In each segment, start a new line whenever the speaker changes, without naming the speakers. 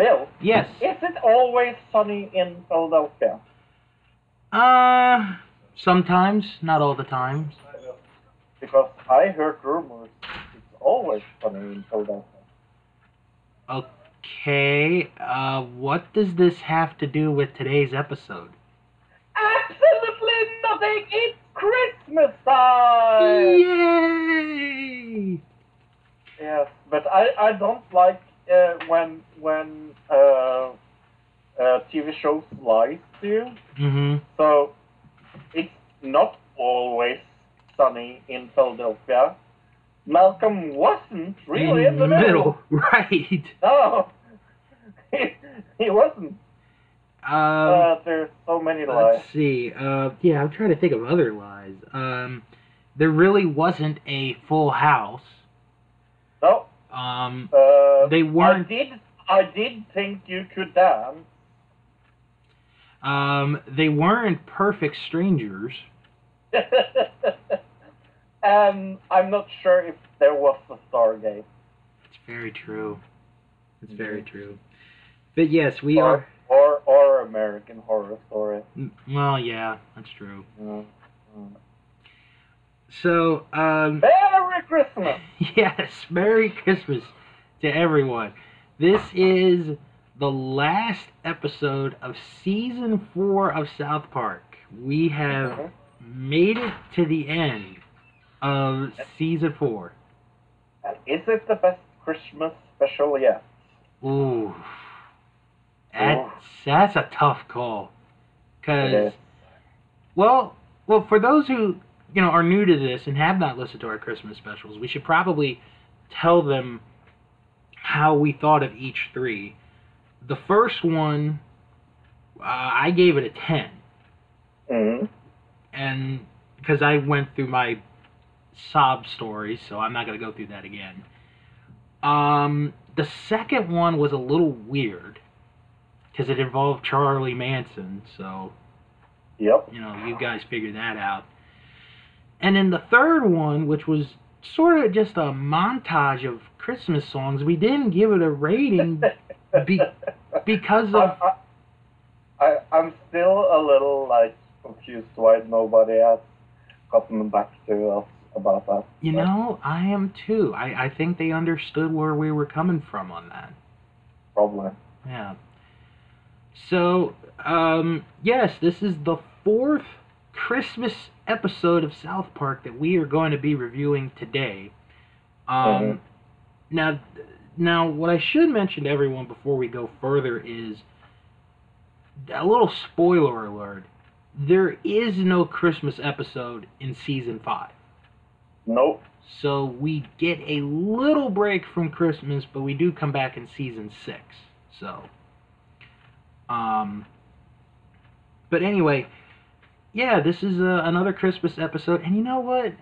Bill,
Yes.
is it always sunny in Philadelphia?
Uh, sometimes, not all the times.
Because I heard rumors it's always sunny in Philadelphia.
Okay. Uh, what does this have to do with today's episode?
Absolutely nothing! It's Christmas time!
Yay!
Yes, but I, I don't like uh, when when uh, uh, TV shows lie to you.
Mm-hmm.
So it's not always sunny in Philadelphia. Malcolm wasn't really in, the middle.
right?
No, he, he wasn't.
Um,
Uh, there's so many lies.
let's see. Uh, yeah, I'm trying to think of other lies. Um, there really wasn't a full house.
No,
Um,
uh,
They weren't-
I did. I did think you could dance.
um, they weren't perfect strangers.
and I'm not sure if there was a Stargate.
It's very true. It's very true. But yes, we
or,
are.
or or American Horror Story.
Well, yeah, that's true.
Mm. Mm.
So, um,
Merry Christmas!
yes, Merry Christmas to everyone. This is the last episode of season four of South Park. We have made it to the end of season four.
And is it the best Christmas special yet?
Ooh, that's that's a tough call. Cause well, well, for those who you know are new to this and have not listened to our Christmas specials, we should probably tell them how we thought of each three. The first one, uh, I gave it a ten,
Mhm.
and because I went through my sob stories, so I'm not gonna go through that again. Um, the second one was a little weird because it involved Charlie Manson, so
Yep.
you know, you guys figure that out. And then the third one, which was sort of just a montage of Christmas songs, we didn't give it a rating be- because of
I, I, I'm still a little like confused why nobody has gotten back to us about that.
you know, I am too. I, I think they understood where we were coming from on that.
Probably.
Yeah. So, um, yes, this is the fourth Christmas episode of South Park that we are going to be reviewing today. Um,
Mhm.
Now, now, what I should mention to everyone before we go further is a little spoiler alert. There is no Christmas episode in season five.
Nope.
So we get a little break from Christmas, but we do come back in season six. So, um, but anyway, yeah, this is uh, another Christmas episode, and you know what?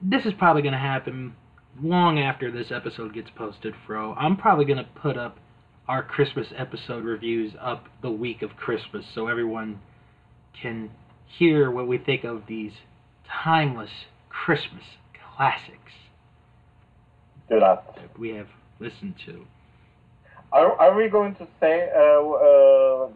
This is probably going to happen long after this episode gets posted, Fro. I'm probably going to put up our Christmas episode reviews up the week of Christmas, so everyone can hear what we think of these timeless Christmas classics
that.
that we have listened to.
Are, are we going to say uh, uh,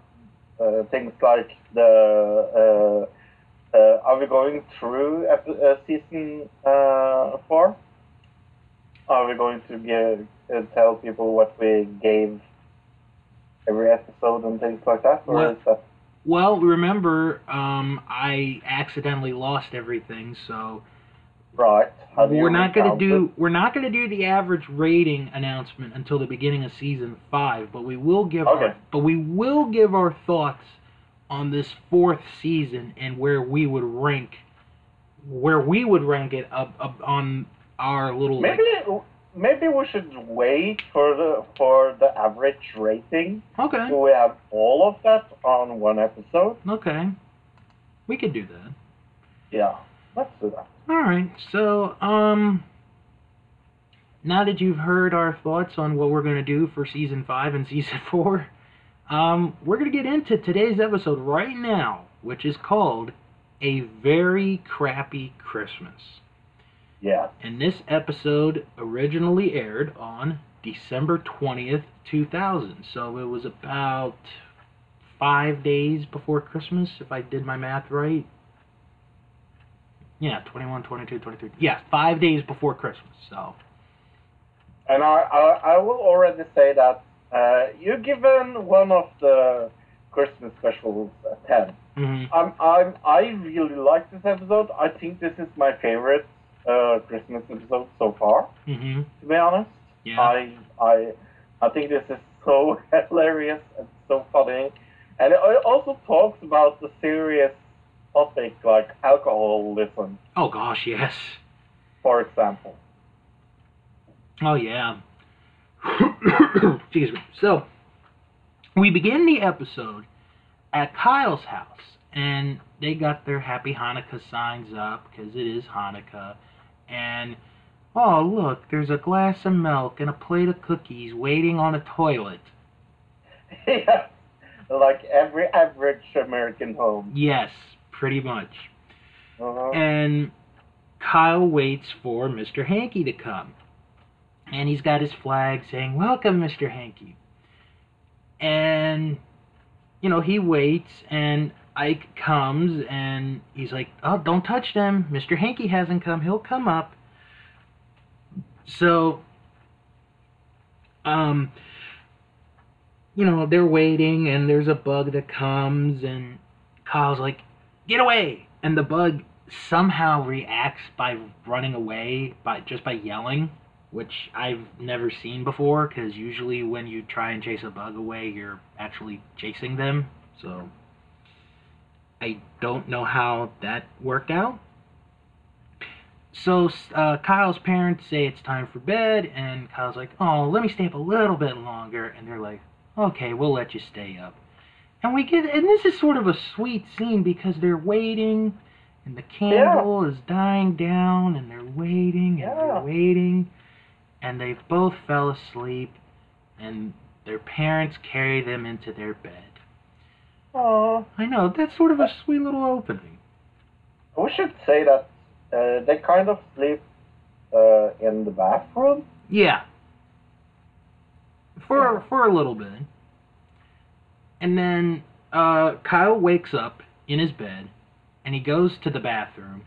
uh, things like the? Uh, uh, are we going through ep- uh, season uh, four? Are we going to give, uh, tell people what we gave every episode and things like that, or
What-
is that
Well, remember, um, I accidentally lost everything, so
right? Do
we're not gonna do
it?
we're not gonna do the average rating announcement until the beginning of season five, but we will give our, but we will give our thoughts on this fourth season and where we would rank where we would rank it up, up on our little like-
Maybe maybe we should wait for the for the average rating.
okay
So we have all of that on one episode.
okay we could do that.
Yeah, let's do that.
All right. So, um, now that you've heard our thoughts on what we're going to do for season five and season four, um, we're going to get into today's episode right now, which is called "A Very Crappy Christmas."
Yeah.
And this episode originally aired on December 20th, 2000. So it was about five days before Christmas, if I did my math right. Yeah, 21, 22, 23. Yeah, five days before Christmas. So,
And I, I, I will already say that uh, you've given one of the Christmas specials a 10.
mhm.
I'm, I'm, I really like this episode. I think this is my favorite uh, Christmas episode so far,
Mhm.
to be honest.
Yeah.
I, I, I think this is so hilarious and so funny. And it it also talks about the serious topic like alcoholism,
oh gosh, yes.
for example.
Oh yeah. Excuse me. So we begin the episode at Kyle's house, and they got their Happy Hanukkah signs up because it is Hanukkah. And oh look, there's a glass of milk and a plate of cookies waiting on a toilet.
yeah, like every average American home.
Yes, pretty much.
Uh-huh.
And Kyle waits for Mr. Hankey to come. And he's got his flag saying, Welcome, Mr. Hankey. And, you know, he waits, and Ike comes, and he's like, Oh, don't touch them. Mr. Hankey hasn't come. He'll come up. So, um, you know, they're waiting, and there's a bug that comes, and Kyle's like, Get away! And the bug somehow reacts by running away by just by yelling, which I've never seen before. Because usually when you try and chase a bug away, you're actually chasing them. So I don't know how that worked out. So uh, Kyle's parents say it's time for bed, and Kyle's like, "Oh, let me stay up a little bit longer," and they're like, "Okay, we'll let you stay up." And we get, and this is sort of a sweet scene because they're waiting, and the candle is dying down, and they're waiting, and
Yeah.
they're waiting, and they both fell asleep, and their parents carry them into their bed.
Aw.
I know that's sort of a sweet little opening.
We should say that uh, they kind of sleep uh, in the bathroom.
Yeah. For
Yeah.
for a little bit. And then uh, Kyle wakes up in his bed and he goes to the bathroom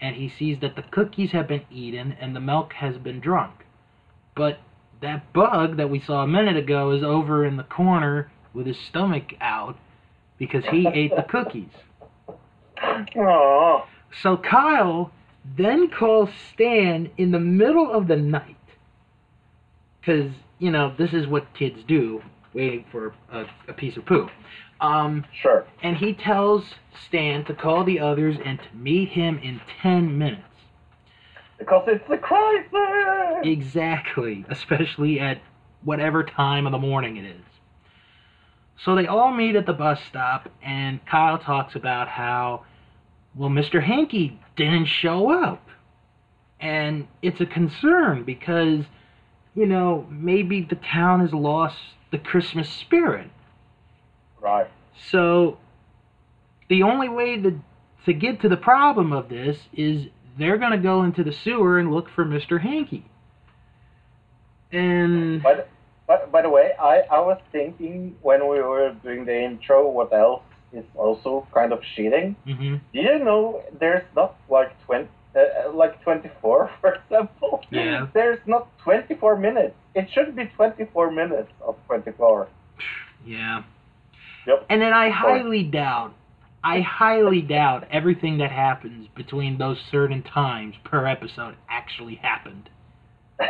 and he sees that the cookies have been eaten and the milk has been drunk. But that bug that we saw a minute ago is over in the corner with his stomach out because he ate the cookies.
Aww.
So Kyle then calls Stan in the middle of the night. Because, you know, this is what kids do, waiting for a, a piece of poo. Um,
Sure.
and he tells Stan to call the others and to meet him in 10 minutes.
Because it's a crisis!
Exactly, especially at whatever time of the morning it is. So they all meet at the bus stop, and Kyle talks about how, well, Mr. Hankey didn't show up. And it's a concern because, you know, maybe the town has lost the Christmas spirit.
Right.
So the only way to, to get to the problem of this is they're going to go into the sewer and look for Mr. Hankey. And
By by, the way, I, I was thinking when we were doing the intro what else is also kind of cheating.
mhm.
Did you know there's not like 20, uh, like 24, for example?
Yeah.
There's not 24 minutes. It should be 24 minutes of 24.
yeah.
Yep.
And then I highly doubt, I highly doubt everything that happens between those certain times per episode actually happened.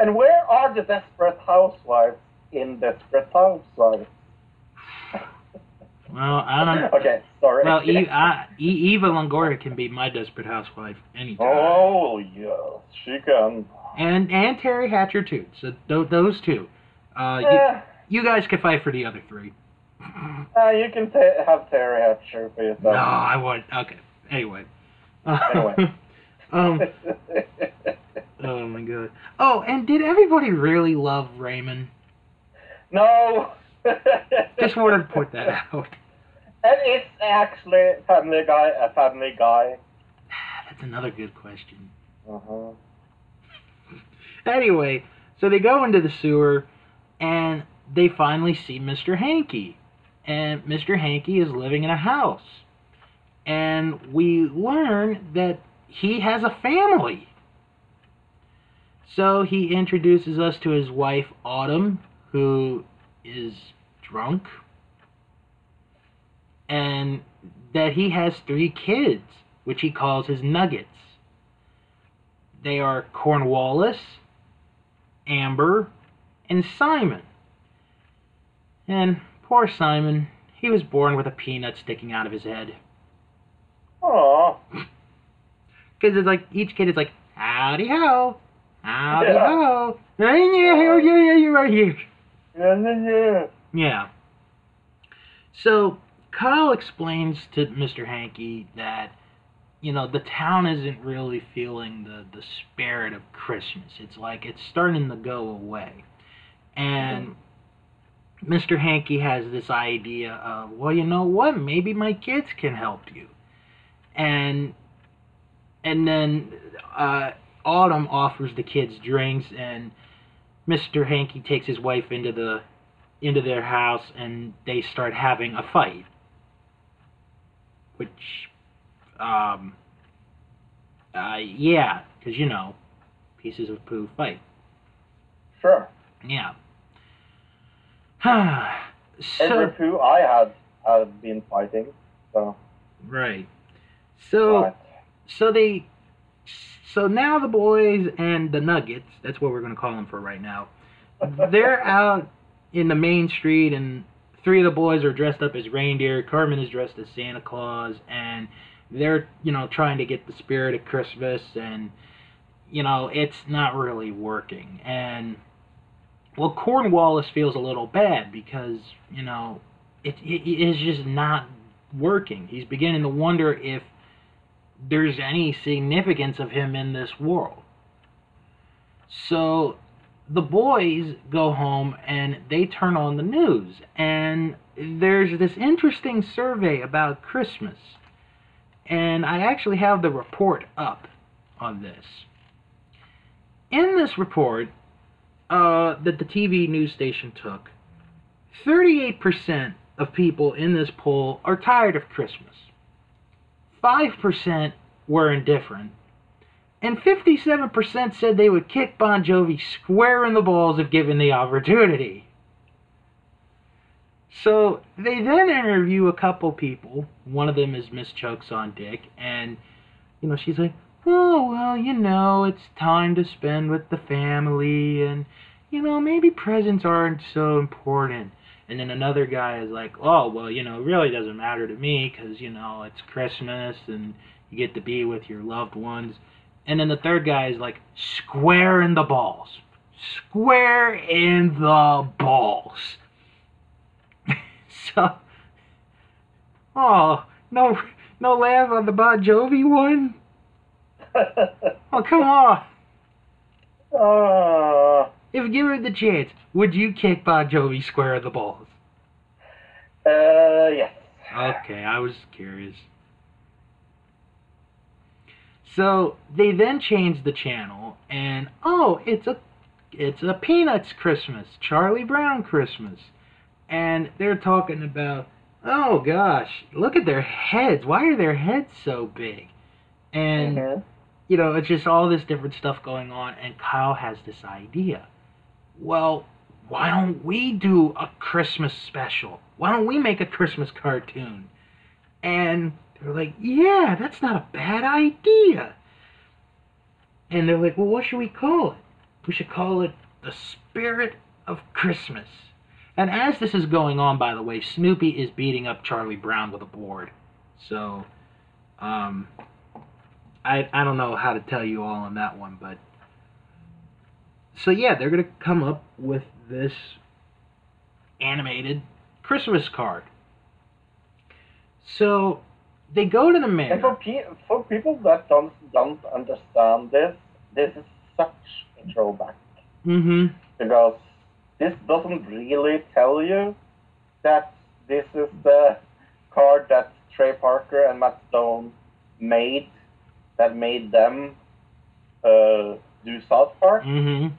and where are the desperate housewives in Desperate Housewives?
Well, I don't know.
okay, sorry.
Well, e- I, e- Eva Longoria can be my desperate housewife anytime.
oh, yes, she can.
And and Teri Hatcher too. So th- those two. Uh, you,
Eh,
you guys can fight for the other three.
uh, you can ta have Teri Hatcher for yourself.
No, I won't. Okay. Anyway.
Anyway.
Um. Oh my god. Oh, and did everybody really love Raymond?
no.
Just wanted to point that out.
And it's actually Family Guy, a Family Guy.
That's another good question.
Uh-huh.
anyway, so they go into the sewer and they finally see Mr. Hankey. And Mr. Hankey is living in a house. And we learn that he has a family. So he introduces us to his wife, Autumn, who is drunk. And that he has three kids, which he calls his nuggets. They are Cornwallis, Amber, and Simon. And poor Simon, he was born with a peanut sticking out of his head.
Aw.
Because it's like, each kid is like, howdy ho, howdy
Yeah.
ho, yeah, yeah, yeah, yeah, you're right here.
Yeah, yeah, yeah.
Yeah. So Kyle explains to Mr. Hankey that you know the town isn't really feeling the the spirit of Christmas. It's like it's starting to go away, and Mr. Hankey has this idea of well, you know what? Maybe my kids can help you, and and then uh, Autumn offers the kids drinks and. Mr. Hankey takes his wife into the into their house and they start having a fight. Which, um, uh, yeah, because you know, pieces of poo fight.
Sure.
Yeah. so, Every
two I had had been fighting. So.
right. So,
right.
So they, so now the boys and the Nuggets, that's what we're going to call them for right now, they're out in the main street and three of the boys are dressed up as reindeer. Cartman is dressed as santa claus and they're you know trying to get the spirit of christmas and you know it's not really working. And well cornwallis feels a little bad because you know it, it, it is just not working. He's beginning to wonder if there's any significance of him in this world. So the boys go home and they turn on the news. And there's this interesting survey about christmas. And i actually have the report up on this. In this report uh, that the tv news station took 38% of people in this poll are tired of christmas 5% were indifferent and 57% said they would kick Bon Jovi square in the balls if given the opportunity. So they then interview a couple people. One of them is Miss Chokes on Dick, and you know she's like, "Oh well, you know, it's time to spend with the family, and you know maybe presents aren't so important." And then another guy is like, "Oh well, you know, it really doesn't matter to me because you know it's Christmas and you get to be with your loved ones." And then the third guy is like, square in the balls. Square in the balls. so, oh, no, no laugh on the Bon Jovi one? Oh, come on.
uh,
If given the chance, would you kick Bon Jovi square in the balls?
uh, yes.
Okay, I was curious. So they then changed the channel, and oh, it's a it's a Peanuts Christmas, Charlie Brown Christmas, and they're talking about oh gosh, look at their heads. Why are their heads so big? And
Mhm.
you know, it's just all this different stuff going on, and Kyle has this idea. Well, why don't we do a Christmas special? Why don't we make a Christmas cartoon? And they're like, yeah, that's not a bad idea. And they're like, well, what should we call it? We should call it The Spirit of Christmas. And as this is going on, by the way, Snoopy is beating up Charlie Brown with a board. So, um, I, I don't know how to tell you all on that one, but. So, yeah, they're going to come up with this animated Christmas card. So, they go to the mayor.
And for, pe- for people that don't don't understand this, this is such a throwback
Mm-hmm.
because this doesn't really tell you that this is the card that Trey Parker and Matt Stone made that made them uh, do South Park.
Mm-hmm.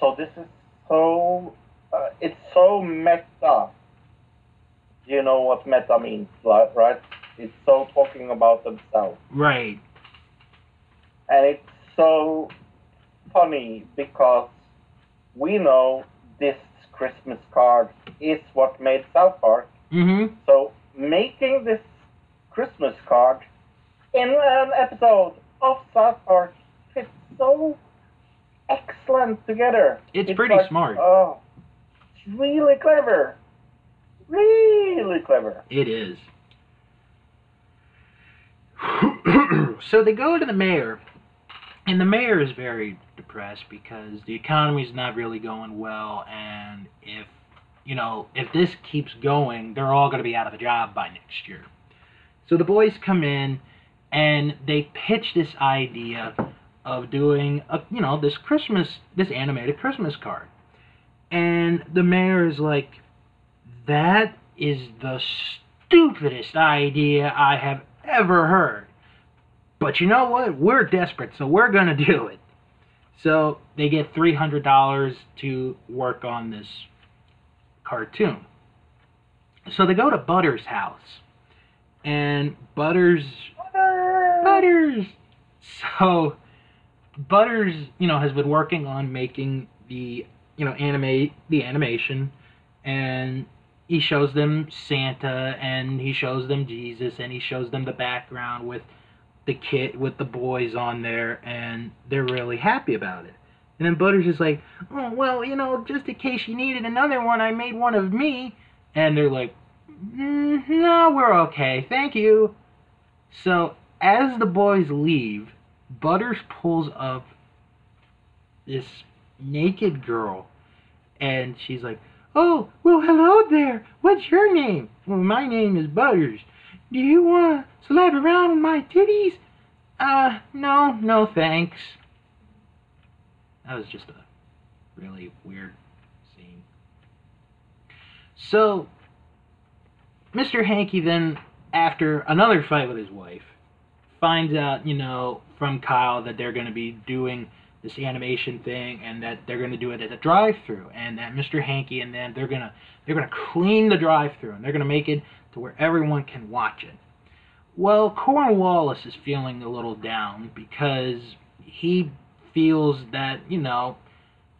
So this is so uh, it's so meta. You know what meta means, like, right? It's so talking about themselves,
Right.
and it's so funny because we know this Christmas card is what made South Park.
Mm-hmm.
So making this Christmas card in an episode of South Park fits so excellent together.
It's pretty
like,
smart.
Oh, it's really clever. Really clever.
It is. so they go to the mayor, and the mayor is very depressed because the economy is not really going well, and if you know if this keeps going, they're all going to be out of a job by next year. So the boys come in, and they pitch this idea of doing a you know this Christmas this animated Christmas card, and the mayor is like, that is the stupidest idea I have ever heard. But you know what? We're desperate, so we're to do it. So they get $300 to work on this cartoon. So they go to Butters' house. And Butters Butters. So Butters, you know, has been working on making the, you know, animate the animation and he shows them Santa and he shows them Jesus and he shows them the background with the kid with the boys on there and they're really happy about it. And then Butters is like, "Oh, well, you know, just in case you needed another one, I made one of me." And they're like, mm, "No, we're okay. Thank you." So, as the boys leave, Butters pulls up this naked girl and she's like, Oh, well, hello there. What's your name? Well, my name is Butters. Do you want to slap around with my titties? Uh, no, no thanks. That was just a really weird scene. So, Mr. Hankey then, after another fight with his wife, finds out, you know, from Kyle that they're going to be doing this animation thing and that they're going to do it at a drive-through and that Mr. Hankey and them they're going to they're going to clean the drive-through and they're going to make it to where everyone can watch it. Well, Cornwallis is feeling a little down because he feels that, you know,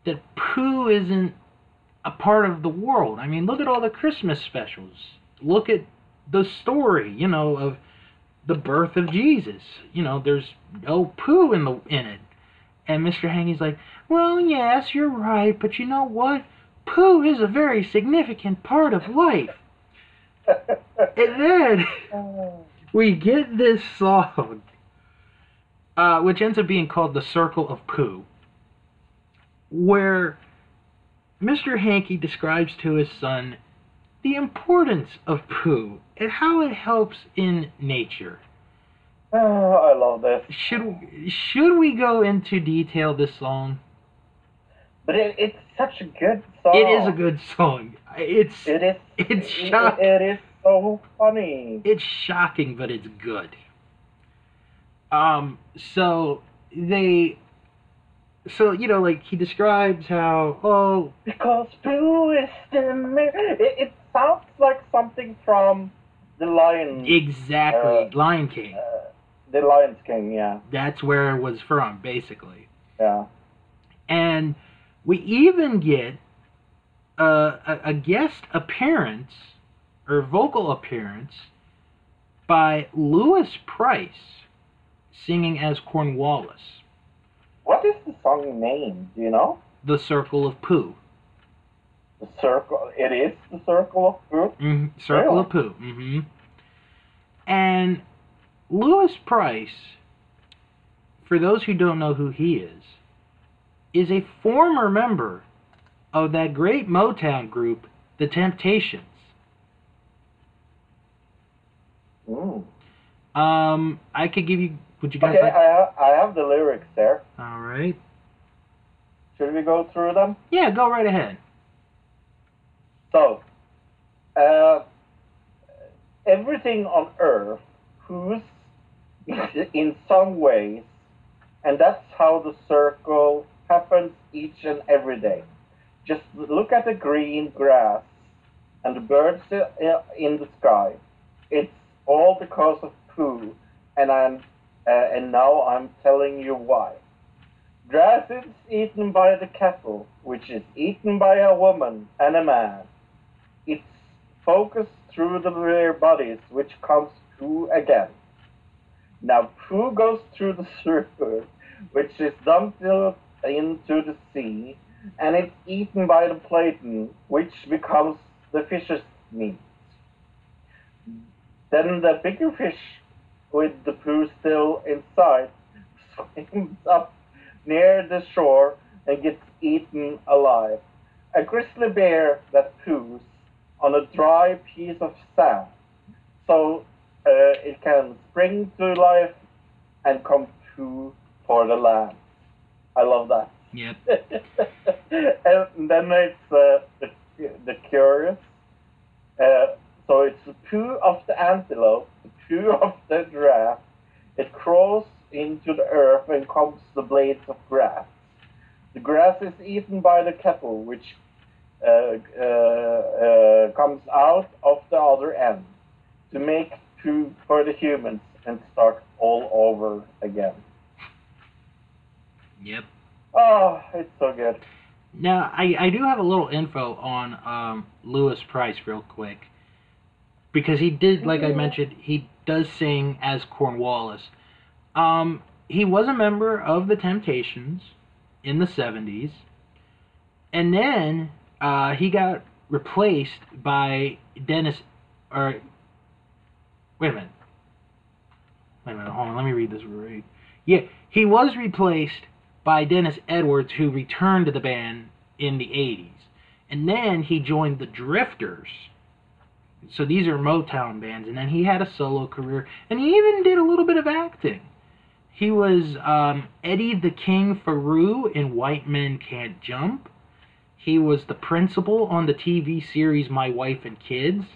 that Pooh isn't a part of the world. I mean, look at all the Christmas specials. Look at the story, you know, of the birth of Jesus. You know, there's no poo in the in it. And Mr. Hankey's like, well, yes, you're right, but you know what? Poo is a very significant part of life. And then we get this song, uh, which ends up being called The Circle of Poo, where Mr. Hankey describes to his son the importance of poo and how it helps in nature.
Oh, I love this.
Should should we go into detail this song?
But it, it's such a good song.
It is a good song. It's
It is.
It's
it- it is so funny.
it's shocking, but it's good. Um, so they, so you know, like he describes how oh
Because poo is the it sounds like something from the Lion,
exactly
Uh,
Lion King.
uh, the Lion King. Yeah,
That's where it was from, basically.
yeah.
And we even get a, a, a guest appearance or vocal appearance by Louis Price singing as Cornwallis,
What is the song name? Do you know?
The Circle of Poo.
The circle. It is the Circle of Poo.
hmm Circle
Really?
of Poo. hmm And Louis Price, for those who don't know who he is, is a former member of that great Motown group, The Temptations.
Mm.
Um, I could give you. Would you guys
Okay,
like?
I have, I have the lyrics there.
All right.
Should we go through them?
Yeah, go right ahead.
So, uh, everything on Earth who's in some ways And that's how the circle happens each and every day. Just look at the green grass and the birds in the sky. It's all because of poo, and I'm uh, and now I'm telling you why. Grass is eaten by the cattle, which is eaten by a woman and a man. It's focused through their bodies, which comes poo again. Now poo goes through the sewer, which is dumped into the sea, and it's eaten by the plankton, which becomes the fish's meat. Then the bigger fish, with the poo still inside, swims up near the shore and gets eaten alive. A grizzly bear that poos on a dry piece of sand, so uh, it can spring to life and come true for the land. I love that.
Yep.
and then it's uh, the, the curious. Uh, so it's the poo of the antelope, the poo of the giraffe. It crawls into the earth and comes the blades of grass. The grass is eaten by the cattle, which comes out of the other end to make food for the humans and start all over again.
Yep.
Oh, it's so good.
Now, I, I do have a little info on um, Louis Price, real quick. Because he did, like I mentioned, he does sing as Cornwallis. Um, he was a member of the Temptations in the 70s. And then uh, he got replaced by Dennis. Or. Wait a minute. Wait a minute, hold on, let me read this right. Yeah, he was replaced by Dennis Edwards, who returned to the band in the 80s. And then he joined the Drifters. So these are Motown bands. And then he had a solo career. And he even did a little bit of acting. He was um, Eddie the King Faroo in White Men Can't Jump. He was the principal on the TV series My Wife and Kids.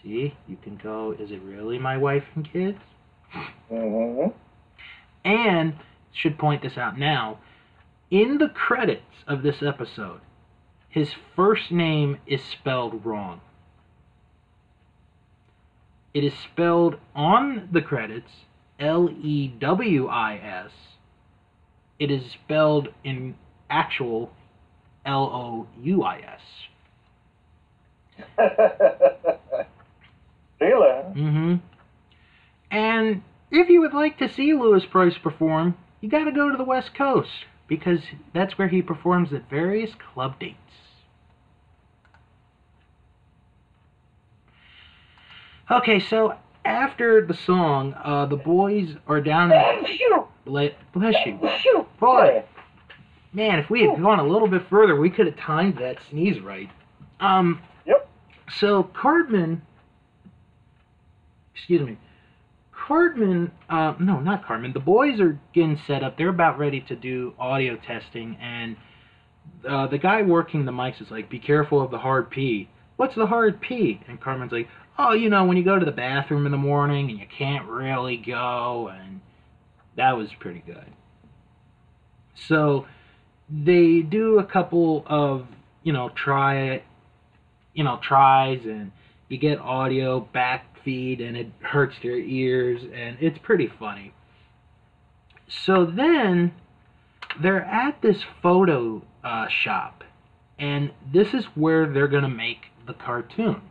See, you can go, is it really My Wife and Kids?
Mm-hmm.
And should point this out now. In the credits of this episode, his first name is spelled wrong. It is spelled on the credits L E W I S. It is spelled in actual L O U I S.
really?
Mm-hmm. And if you would like to see Louis Price perform, you got to go to the West Coast because that's where he performs at various club dates. Okay, so after the song, uh, the boys are down in. Bless, bless you. Boy, man, if we had gone a little bit further, we could have timed that sneeze right. Um.
Yep.
So Cartman. Excuse me. Cartman, uh, no, not Cartman. The boys are getting set up. They're about ready to do audio testing, and uh, the guy working the mics is like, "Be careful of the hard P." What's the hard P? And Cartman's like, "Oh, you know, when you go to the bathroom in the morning and you can't really go," and that was pretty good. So they do a couple of, you know, try, it you know, tries, and you get audio back feed and it hurts your ears and it's pretty funny. So then they're at this photo uh, shop and this is where they're going to make the cartoon.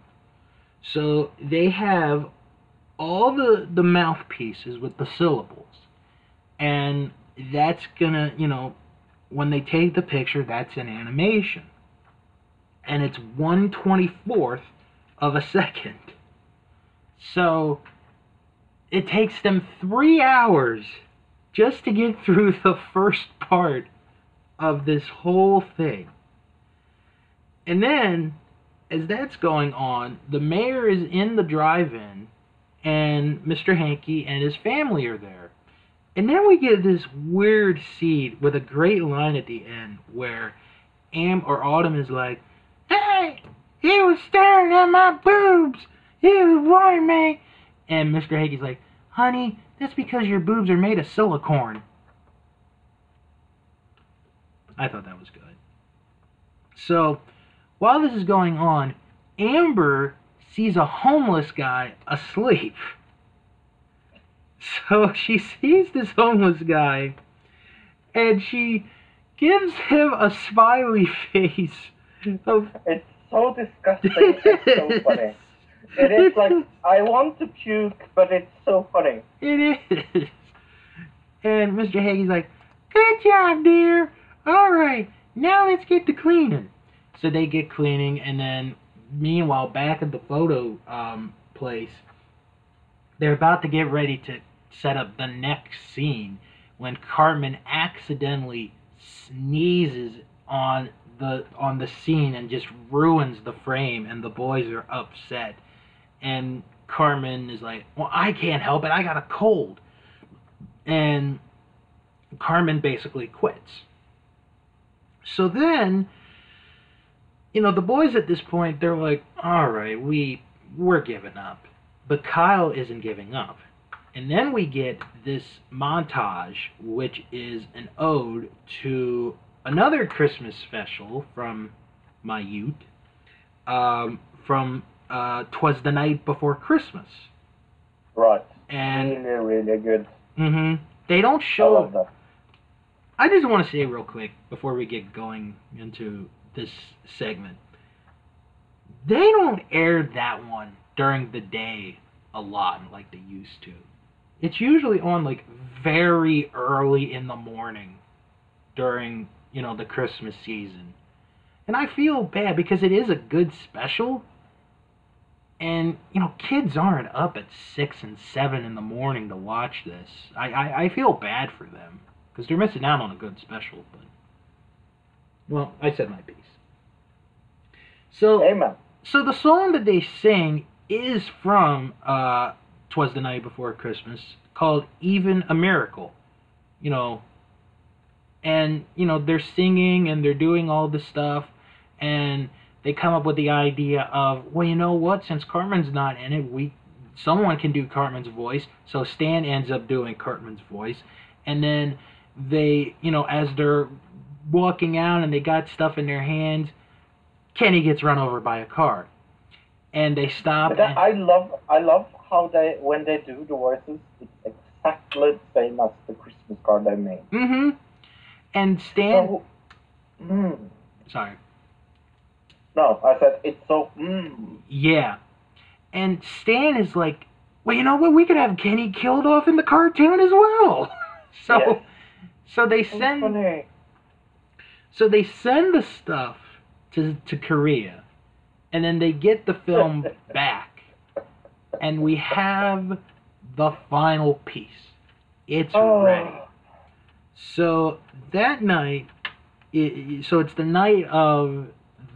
So they have all the, the mouthpieces with the syllables and that's going to, you know, when they take the picture, that's an animation. And it's 1 24th of a second. So it takes them three hours just to get through the first part of this whole thing. And then, as that's going on, the mayor is in the drive in, and Mr. Hankey and his family are there. And then we get this weird scene with a great line at the end where Am or Autumn is like, Hey, he was staring at my boobs. He was warning me. And Mr. Hankey's like, honey, that's because your boobs are made of silicone. I thought that was good. So, while this is going on, Amber sees a homeless guy asleep. So she sees this homeless guy and she gives him a smiley face of
It's so disgusting. it's so funny. It is like I want to puke, but it's so funny.
It is. And Mr. Hankey's like, Good job, dear. All right, now let's get to cleaning. So they get cleaning, and then meanwhile, back at the photo um, place, they're about to get ready to set up the next scene when Cartman accidentally sneezes on the on the scene and just ruins the frame, and the boys are upset. And Cartman is like, "Well, I can't help it. I got a cold." And Cartman basically quits. So then, you know, the boys at this point, they're like, all right, we, we're giving up. But Kyle isn't giving up. And then we get this montage, which is an ode to another Christmas special from my youth, um, from uh, "Twas the Night Before Christmas,"
Right.
and
really, really good.
hmm they don't
I
show
that.
I just want to say real quick before we get going into this segment. They don't air that one during the day a lot like they used to. It's usually on like very early in the morning during, you know, the Christmas season. And I feel bad because it is a good special. And, you know, kids aren't up at 6 and 7 in the morning to watch this. I, I, I feel bad for them because they're missing out on a good special. But well, I said my piece. So,
Amen.
so the song that they sing is from uh, "Twas the Night Before Christmas," called "Even a Miracle." You know, and you know they're singing and they're doing all this stuff, and they come up with the idea of, well, you know what? Since Cartman's not in it, we someone can do Cartman's voice. So Stan ends up doing Cartman's voice, and then they, you know, as they're walking out and they got stuff in their hands, Kenny gets run over by a car, and they stop.
But
and-
I love, I love how they when they do the voices, it's exactly the same as the Christmas card they made.
Mm-hmm. And Stan,
So, mm,
sorry,
no, I said it's so. Mm,
yeah, and Stan is like, well, you know what? We could have Kenny killed off in the cartoon as well. so,
Yes.
so they send, so they send the stuff to to Korea, and then they get the film back, and we have the final piece. It's
Oh.
ready. So that night, it, so it's the night of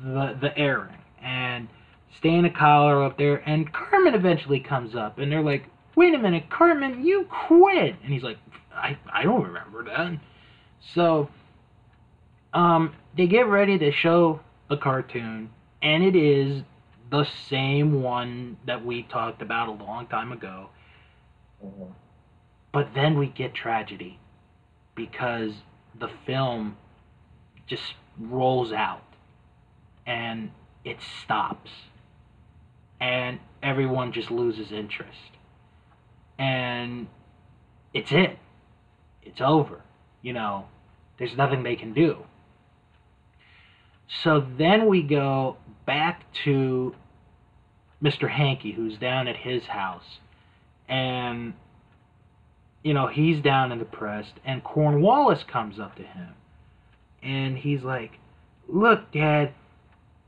the the airing, and Stan and Kyle are up there, and Cartman eventually comes up, and they're like, "Wait a minute, Cartman, you quit!" And he's like, "I I don't remember that." So, um, they get ready to show the cartoon, and it is the same one that we talked about a long time ago.
Mhm.
But then we get tragedy because the film just rolls out and it stops and everyone just loses interest. And it's it. It's over. You know, there's nothing they can do. So then we go back to Mr. Hankey, who's down at his house. And you know, he's down in the press, and Cornwallis comes up to him, and he's like, "Look, Dad,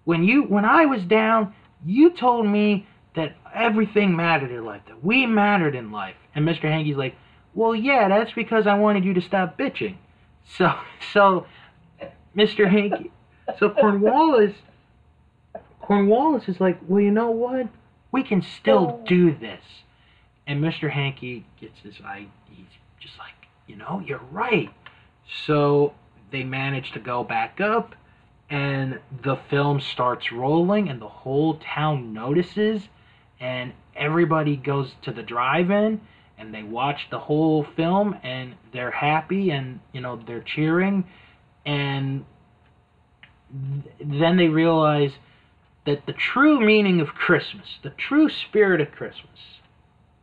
when you when I was down, you told me that everything mattered in life, that we mattered in life." And Mr. Hankey's like, "Well, yeah, that's because I wanted you to stop bitching." So, so, Mr. Hankey, so Cornwallis, Cornwallis is like, "Well, you know what? We can still do this." And Mr. Hankey gets his I he's just like, you know, you're right. So they manage to go back up and the film starts rolling and the whole town notices and everybody goes to the drive-in and they watch the whole film and they're happy and you know they're cheering and then they realize that the true meaning of Christmas, the true spirit of Christmas,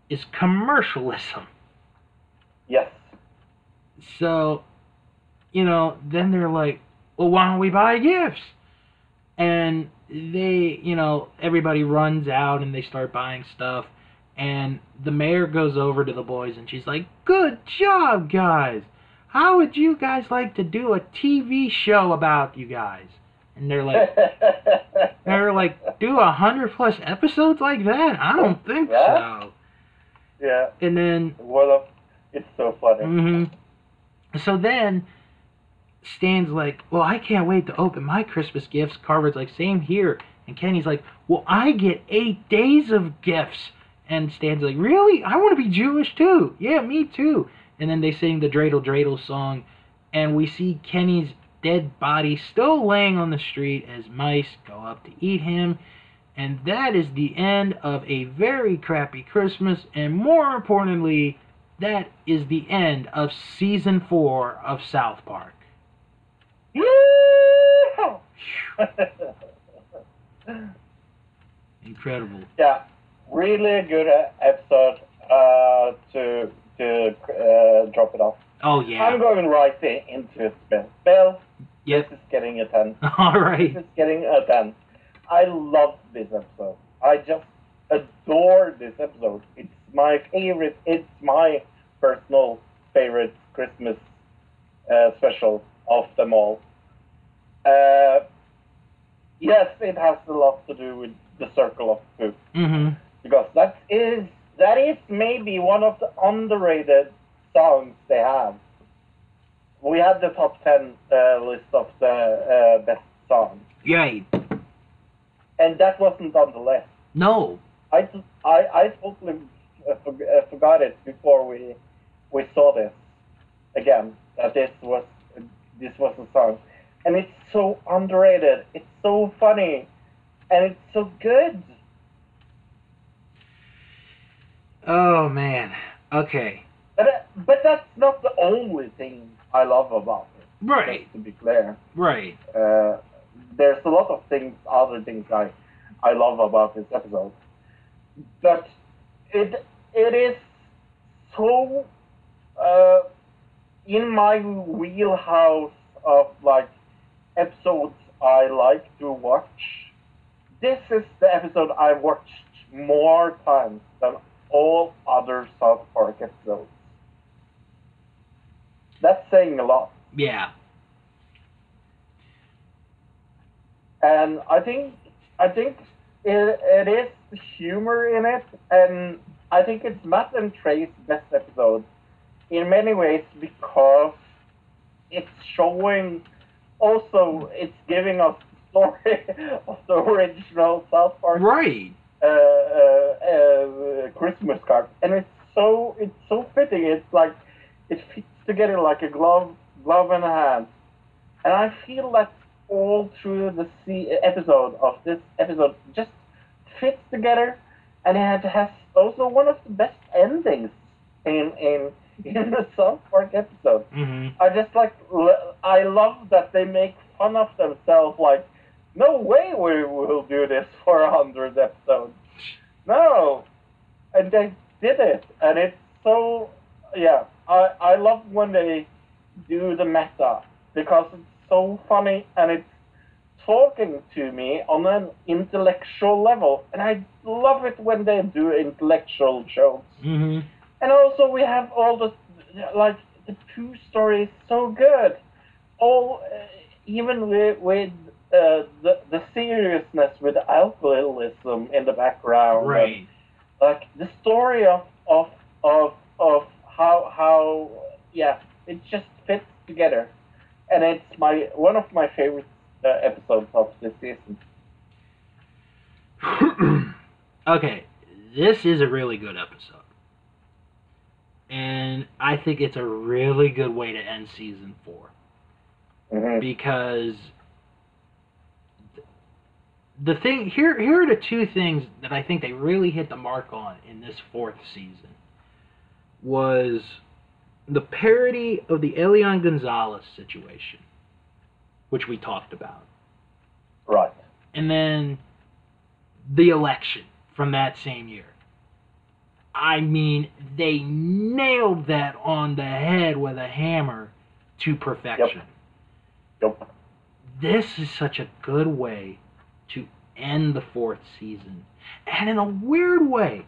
is commercialism.
Yes.
So, you know, then they're like, well, why don't we buy gifts? And they, you know, everybody runs out and they start buying stuff. And the mayor goes over to the boys and she's like, good job, guys. How would you guys like to do a TV show about you guys? And they're like, they're like, do a hundred plus episodes like that? I don't think
Yeah.
so.
yeah.
And then
what uh, it's so funny.
Mm-hmm. So then Stan's like, Well, I can't wait to open my Christmas gifts. Carver's like, Same here. And Kenny's like, Well, I get eight days of gifts. And Stan's like, Really? I want to be Jewish too. Yeah, me too. And then they sing the Dreidel Dreidel song. And we see Kenny's dead body still laying on the street as mice go up to eat him. And that is the end of a very crappy Christmas. And more importantly, that is the end of season four of South Park. Incredible.
yeah, really good episode uh, to to uh, drop it off.
Oh yeah.
I'm going right in, into it, Bill. Bill,
Yep.
this is getting a 10.
All right.
This is getting a 10. I love this episode. I just adore this episode. It's my favorite. It's my personal favorite Christmas uh, special of them all. Uh, yes, it has a lot to do with the Circle of Poop
Mhm.
because that is that is maybe one of the underrated songs they have. We had the top ten uh, list of the uh, best songs,
Yay.
and that wasn't on the list.
No.
I, totally uh, uh, forgot it before we we saw this again that this was this was a song, and it's so underrated. It's so funny, and it's so good.
Oh man. Okay.
But uh, but that's not the only thing I love about it.
Right.
To be clear,
Right.
uh, there's a lot of things, other things I I love about this episode. But it it is so uh, in my wheelhouse of like episodes I like to watch. This is the episode I watched more times than all other South Park episodes. That's saying a lot.
Yeah.
and I think I think it, it is humor in it, and I think it's Matt and Trey's best episode in many ways because it's showing. Also, it's giving us story of the original South Park
Right.
uh, uh, uh, Christmas card, and it's so it's so fitting. It's like it fits together like a glove, glove in a hand, and I feel that all through the episode of this episode just fits together, and it has also one of the best endings in in in the South Park episode.
Mhm.
I just like I love that they make fun of themselves. Like, no way we will do this for a hundred episodes. No, and they did it, and it's so yeah. I I love when they do the meta because it's so funny and it's talking to me on an intellectual level, and I love it when they do intellectual shows.
Mhm.
And also we have all the like the two stories so good. All uh, even with with uh, the the seriousness with alcoholism in the background. and, like the story of of of of how how yeah it just fits together, and it's my one of my favorite uh, episodes of this season.
okay, this is a really good episode. And I think it's a really good way to end season 4
Mm-hmm.
because the thing here here are the two things that I think they really hit the mark on in this fourth season was the parody of the Elian Gonzalez situation which we talked about.
Right.
And then the election from that same year. I mean, they nailed that on the head with a hammer to perfection.
Yep.
This is such a good way to end the fourth season. And in a weird way,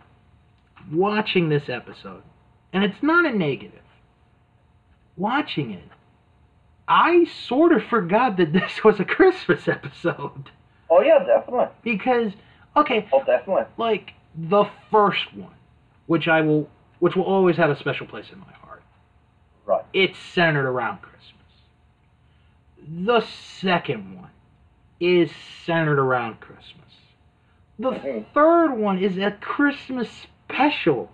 watching this episode, and it's not a negative, watching it, I sort of forgot that this was a Christmas episode.
Oh yeah, definitely.
Because, okay,
Oh, definitely.
like the first one, which I will, which will always have a special place in my heart.
Right.
It's centered around Christmas. The second one is centered around Christmas. The
Mhm.
third one is a Christmas special.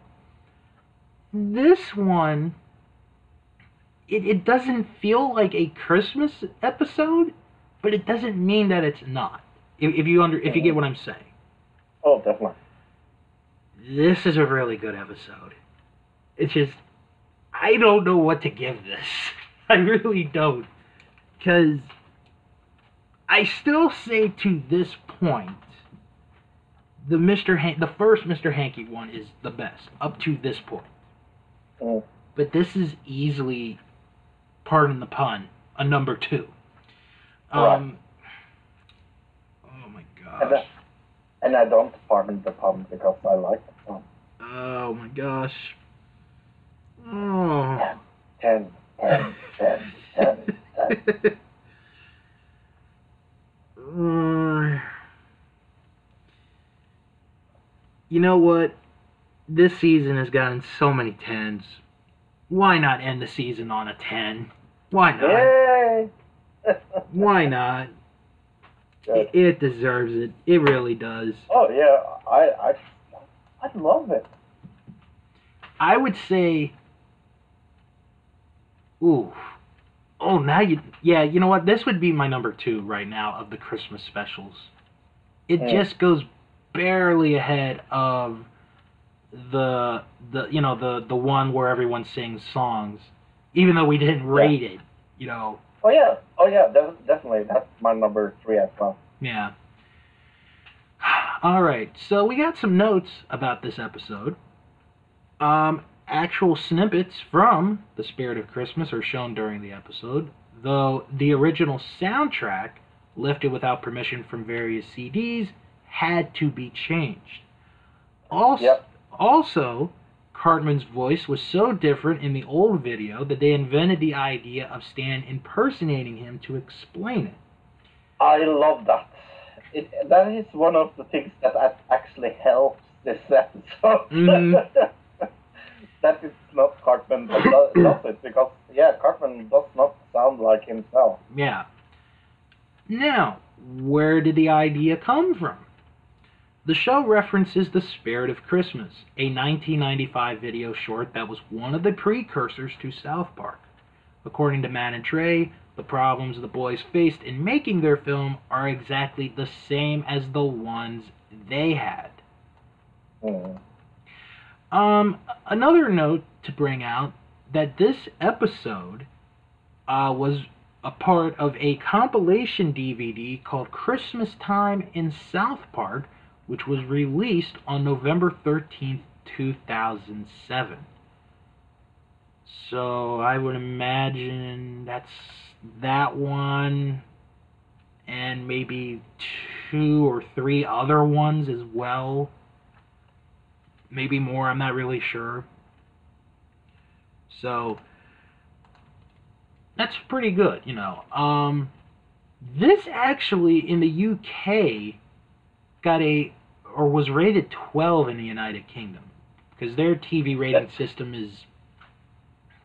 This one, it, it doesn't feel like a Christmas episode, but it doesn't mean that it's not. If, if you under, if you get what I'm saying
Oh, definitely.
this is a really good episode. It's just, I don't know what to give this. I really don't. Because I still say to this point, the Mr. Han- the first Mr. Hankey one is the best up to this point.
Mm.
But this is easily, pardon the pun, a number two. Um, oh my
And,
gosh.
And I don't pardon the pun because I like the pun.
Oh my gosh. Oh.
Ten, ten, ten, ten, ten.
Uh, you know what? This season has gotten so many tens. Why not end the season on a 10? Why not? Why not? It, it deserves it. It really does.
Oh yeah, I I I love it.
I would say. Ooh. Oh, now you. Yeah, you know what? This would be my number two right now of the Christmas specials. It
Mm.
just goes barely ahead of the the you know the the one where everyone sings songs, even though we didn't rate it. You know.
Oh yeah, oh yeah, definitely. That's my number three as well.
Yeah. All right, so we got some notes about this episode. Um, actual snippets from The Spirit of Christmas are shown during the episode, though the original soundtrack, lifted without permission from various CDs, had to be changed. Also,
Yep.
Also, Cartman's voice was so different in the old video that they invented the idea of Stan impersonating him to explain it.
I love that. It, that is one of the things that actually helps this episode.
Mhm.
that it's not Cartman that does, does it because yeah, Cartman does not sound like himself.
Yeah. Now, where did the idea come from? The show references The Spirit of Christmas, a 1995 video short that was one of the precursors to South Park. According to Matt and Trey, the problems the boys faced in making their film are exactly the same as the ones they had. Um, another note to bring out that this episode uh, was a part of a compilation DVD called Christmas Time in South Park, which was released on November 13th, 2007. So I would imagine that's that one and maybe two or three other ones as well maybe more. I'm not really sure. So that's pretty good, you know. Um, this actually in the UK got a or was rated 12 in the United Kingdom because their TV rating system is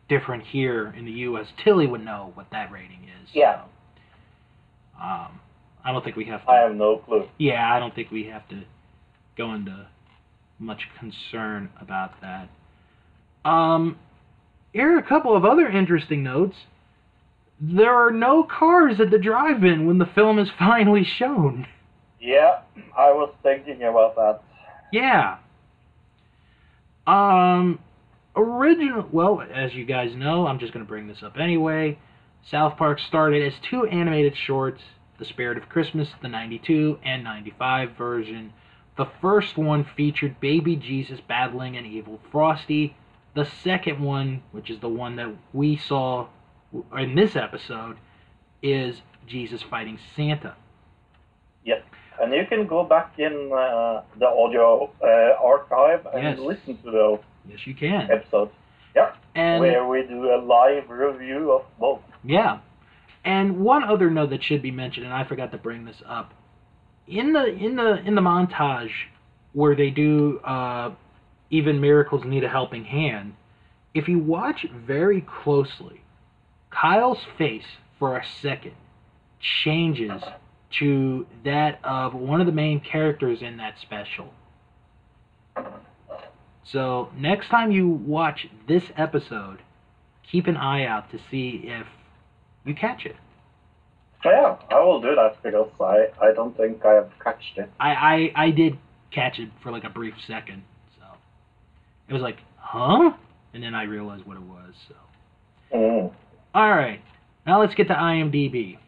different here in the US. Tilly would know what that rating is.
Yeah.
so, um, I don't think we have to.
I have no clue.
Yeah, I don't think we have to go into much concern about that. Um, here are a couple of other interesting notes. There are no cars at the drive-in when the film is finally shown.
Yeah, I was thinking about that.
Yeah. Um, original. Well, as you guys know, I'm just going to bring this up anyway. South Park started as two animated shorts The Spirit of Christmas, the 92 and 95 version. The first one featured baby Jesus battling an evil Frosty. The second one, which is the one that we saw in this episode, is Jesus fighting Santa.
Yes, and you can go back in uh, the audio uh, archive and
Yes.
listen to those episodes.
Yes, you can.
episodes
And
where we do a live review of both.
Yeah. And one other note that should be mentioned, and I forgot to bring this up. In the in the in the montage where they do uh, even miracles need a helping hand, if you watch very closely, Kyle's face for a second changes to that of one of the main characters in that special. So next time you watch this episode, keep an eye out to see if you catch it.
Yeah, I will do that because I, I don't think I have catched it.
I, I I did catch it for like a brief second, so it was like, huh? And then I realized what it was. So
Mm.
all right, now let's get to IMDb.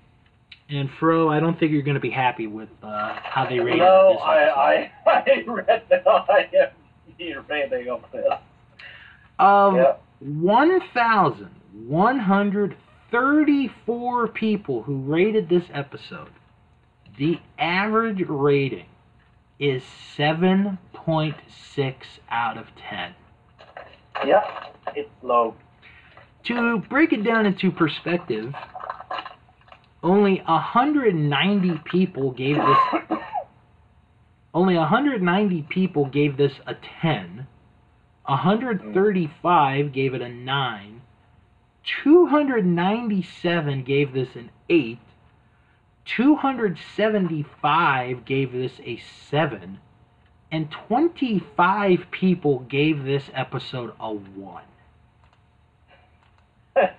And Fro, I don't think you're going to be happy with uh, how they rated
No,
this
I, I, I read the IMDb rating of this.
Of
Yeah.
1,134 people who rated this episode, the average rating is 7.6 out of 10.
Yeah, it's low.
To break it down into perspective, only 190 people gave this only 190 people gave this a 10. 135 gave it a 9. 297 gave this an 8. 275 gave this a 7. And 25 people gave this episode a 1.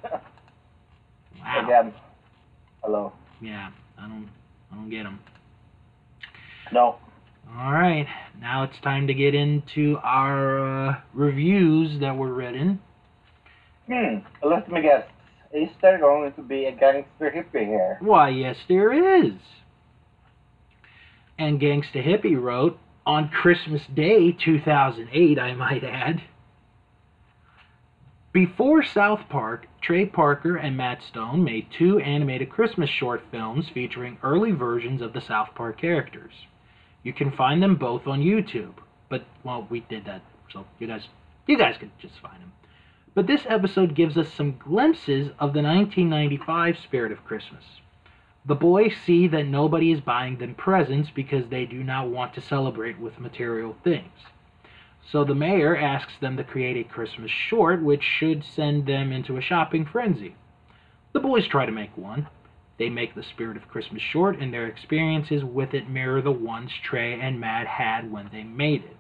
Wow.
Hello.
Yeah, I don't I don't get them.
No.
All right, now it's time to get into our uh, reviews that were written.
Hmm, let me guess. Is there going to be a gangster hippie here?
Why, yes, there is. And Gangsta Hippie wrote, on Christmas Day 2008, I might add. Before South Park, Trey Parker and Matt Stone made two animated Christmas short films featuring early versions of the South Park characters. You can find them both on YouTube, but well, we did that, so you guys, you guys could just find them. But this episode gives us some glimpses of the 1995 spirit of Christmas. The boys see that nobody is buying them presents because they do not want to celebrate with material things. So the mayor asks them to create a Christmas short, which should send them into a shopping frenzy. The boys try to make one. They make the spirit of Christmas short, and their experiences with it mirror the ones Trey and Matt had when they made it.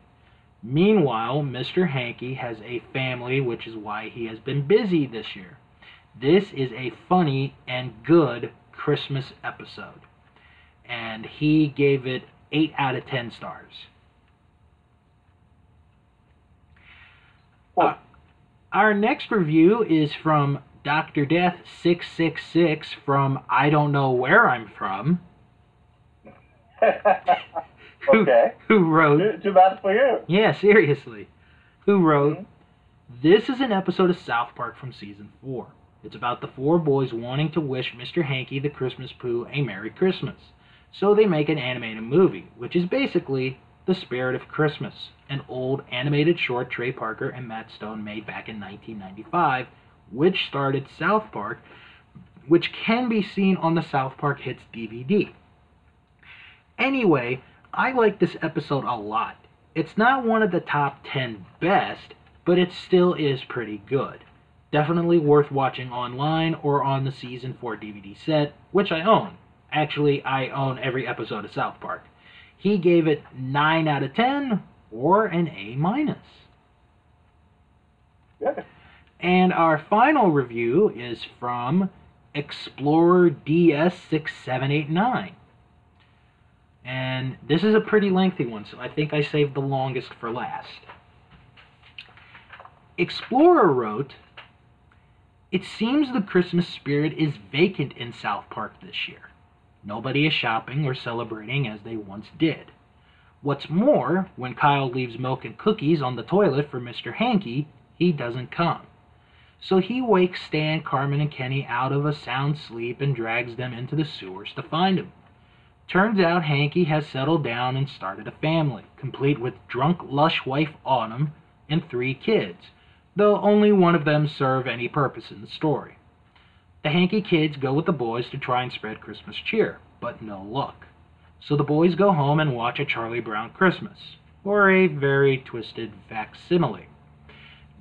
Meanwhile, Mr. Hankey has a family, which is why he has been busy this year. This is a funny and good Christmas episode. And he gave it 8 out of 10 stars. Uh, our next review is from Dr. Death 666 from I Don't Know Where I'm From,
okay.
who wrote
Too, too bad for you.
Yeah, seriously. Who wrote,
Mhm.
This is an episode of South Park from season 4. It's about the four boys wanting to wish Mr. Hankey the Christmas Poo a Merry Christmas. So they make an animated movie, which is basically The Spirit of Christmas, an old animated short Trey Parker and Matt Stone made back in 1995, which started South Park, which can be seen on the South Park Hits DVD. Anyway, I like this episode a lot. It's not one of the top 10 best, but it still is pretty good. Definitely worth watching online or on the season 4 DVD set, which I own. Actually, I own every episode of South Park. He gave it 9 out of 10 or an A minus.
Good.
And our final review is from Explorer DS6789. And this is a pretty lengthy one, so I think I saved the longest for last. Explorer wrote, It seems the Christmas spirit is vacant in South Park this year. Nobody is shopping or celebrating as they once did. What's more, when Kyle leaves milk and cookies on the toilet for Mr. Hankey, he doesn't come. So he wakes Stan, Cartman, and Kenny out of a sound sleep and drags them into the sewers to find him. Turns out Hankey has settled down and started a family, complete with drunk lush wife Autumn and three kids, though only one of them serve any purpose in the story. The Hankey kids go with the boys to try and spread Christmas cheer, but no luck. So the boys go home and watch a Charlie Brown Christmas, or a very twisted facsimile.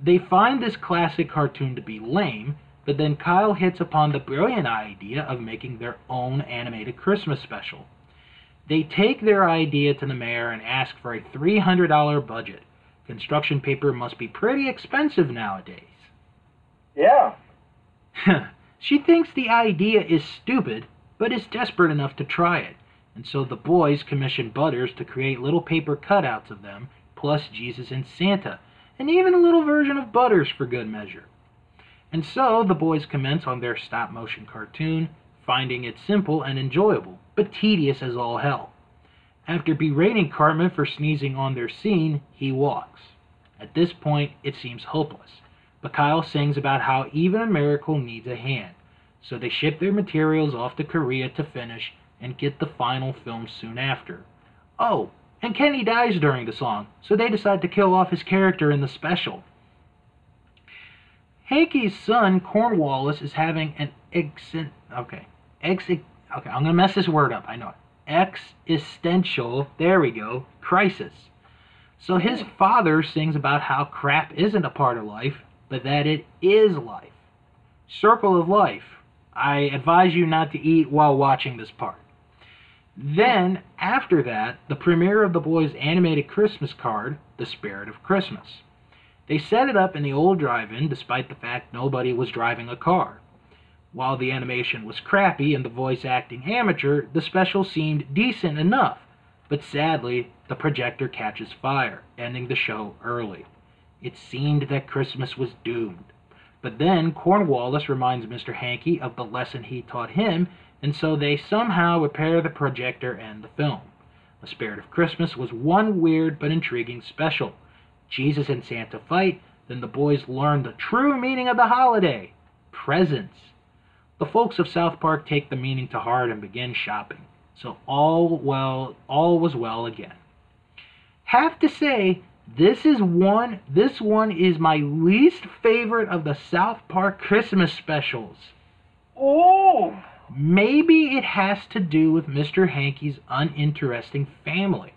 They find this classic cartoon to be lame, but then Kyle hits upon the brilliant idea of making their own animated Christmas special. They take their idea to the mayor and ask for a $300 budget. Construction paper must be pretty expensive nowadays.
Yeah.
she thinks the idea is stupid, but is desperate enough to try it. And so the boys commission Butters to create little paper cutouts of them, plus Jesus and Santa, and even a little version of Butters for good measure. And so the boys commence on their stop motion cartoon, finding it simple and enjoyable, but tedious as all hell. After berating Cartman for sneezing on their scene, he walks. At this point, it seems hopeless, but Kyle sings about how even a miracle needs a hand, so they ship their materials off to Korea to finish and get the final film soon after. Oh, and Kenny dies during the song, so they decide to kill off his character in the special. Hankey's son, Cornwallis, is having an ex okay, ex okay, I'm gonna mess this word up. I know it. Existential, there we go, crisis. So his father sings about how crap isn't a part of life, but that it is life. Circle of life. I advise you not to eat while watching this part. Then, after that, the premiere of the boys' animated Christmas card, The Spirit of Christmas. They set it up in the old drive in despite the fact nobody was driving a car. While the animation was crappy and the voice acting amateur, the special seemed decent enough, but sadly, the projector catches fire, ending the show early. It seemed that Christmas was doomed. But then Cornwallis reminds Mr. Hankey of the lesson he taught him, and so they somehow repair the projector and the film. The Spirit of Christmas was one weird but intriguing special. Jesus and Santa fight, then the boys learn the true meaning of the holiday presents. The folks of South Park take the meaning to heart and begin shopping. So all well all was well again. Have to say, this is one this one is my least favorite of the South Park Christmas specials.
Oh.
Maybe it has to do with Mr. Hankey's uninteresting family.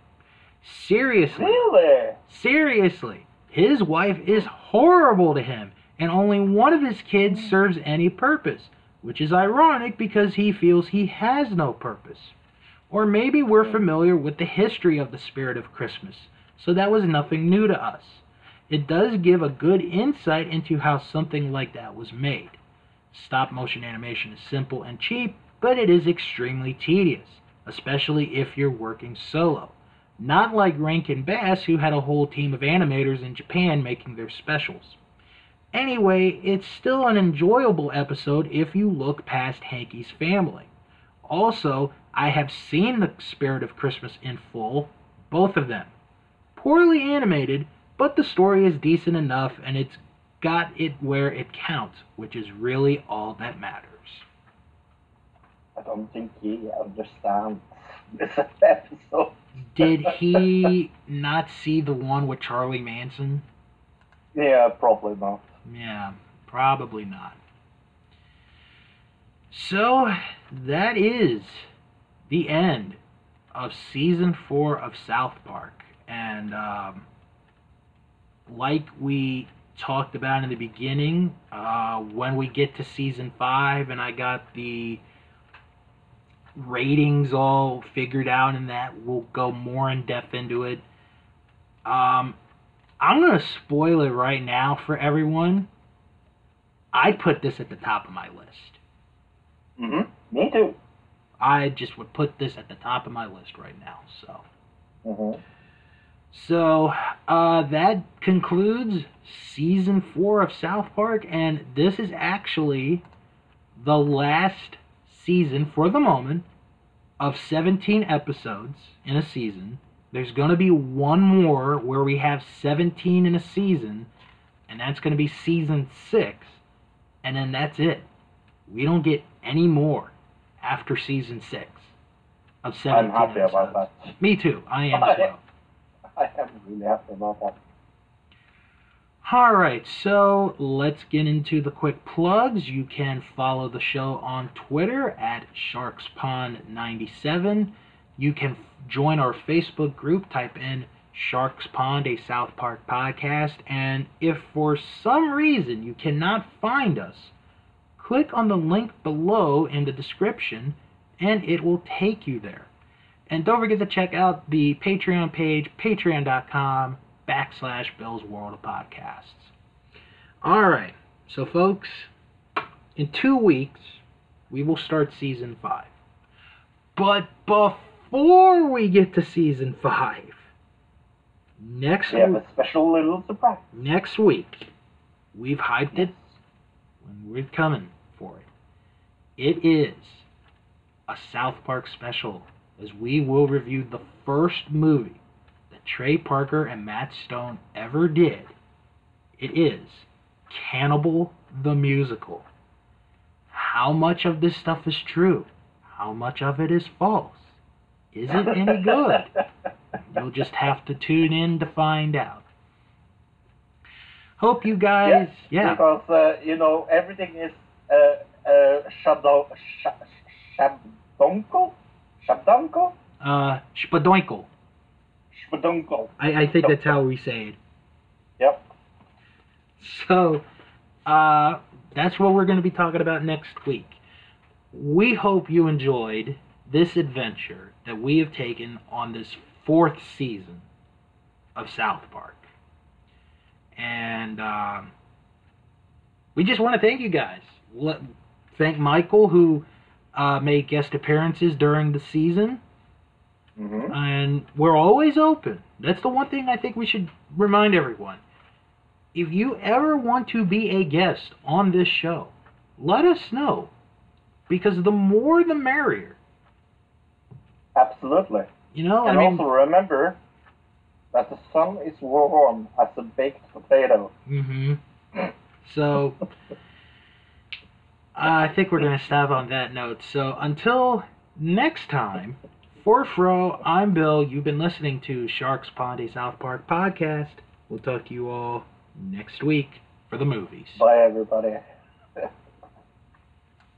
Seriously.
Really?
Seriously. His wife is horrible to him, and only one of his kids serves any purpose, which is ironic because he feels he has no purpose. Or maybe we're hmm. familiar with the history of the spirit of Christmas, so that was nothing new to us. It does give a good insight into how something like that was made. Stop motion animation is simple and cheap, but it is extremely tedious, especially if you're working solo. Not like Rankin Bass, who had a whole team of animators in Japan making their specials. Anyway, it's still an enjoyable episode if you look past Hankey's family. Also, I have seen The Spirit of Christmas in full, both of them. Poorly animated, but the story is decent enough and it's got it where it counts, which is really all that matters.
I don't think he understands this episode.
Did he not see the one with Charlie Manson?
Yeah, probably not.
Yeah, probably not. So, that is the end of season four of South Park. And, um, like we talked about in the beginning, uh, when we get to season five and I got the ratings all figured out and that, we'll go more in depth into it. Um, I'm going to spoil it right now for everyone. I'd put this at the top of my list.
Mm-hmm. Me too.
I just would put this at the top of my list right now. So.
Mm-hmm.
So uh, that concludes season four of South Park, and this is actually the last season for the moment of 17 episodes in a season. There's going to be one more where we have 17 in a season, and that's going to be season six, and then that's it. We don't get any more after season six of 17
I'm happy about
episodes.
that.
Me too. I am as well.
I that.
All right, so let's get into the quick plugs. You can follow the show on Twitter at SharksPond97. You can join our Facebook group, type in Sharks Pond, a South Park podcast. And if for some reason you cannot find us, click on the link below in the description and it will take you there. And don't forget to check out the Patreon page, patreon.com backslash Bill's World of Podcasts. All right, so folks, in two weeks, we will start season five. But before we get to season five, next
We have
week,
a special little surprise.
next week, we've hyped it when we're coming for it. It is a South Park special as we will review the first movie that Trey Parker and Matt Stone ever did. It is Cannibal the Musical. How much of this stuff is true? How much of it is false? Is it any good? You'll just have to tune in to find out. Hope you guys, yeah,
Because, uh, you know, everything is uh, uh, shadow, sh- shabdonko? Shabdonko?
uh.
Shabdonko.
I, I think that's how we say it.
Yep.
So, uh, that's what we're going to be talking about next week. We hope you enjoyed this adventure that we have taken on this fourth season of South Park. And um, we just want to thank you guys. Let, thank Michael, who uh, made guest appearances during the season.
hmm
and we're always open. That's the one thing I think we should remind everyone. If you ever want to be a guest on this show, let us know. Because the more the merrier.
Absolutely.
You know,
And
I mean,
also remember that the sun is warm as a baked potato.
hmm So, I think we're going to stop on that note. So, until next time, for Fro, I'm Bill. You've been listening to Sharks Pond, South Park podcast. We'll talk to you all next week for the movies.
Bye, everybody.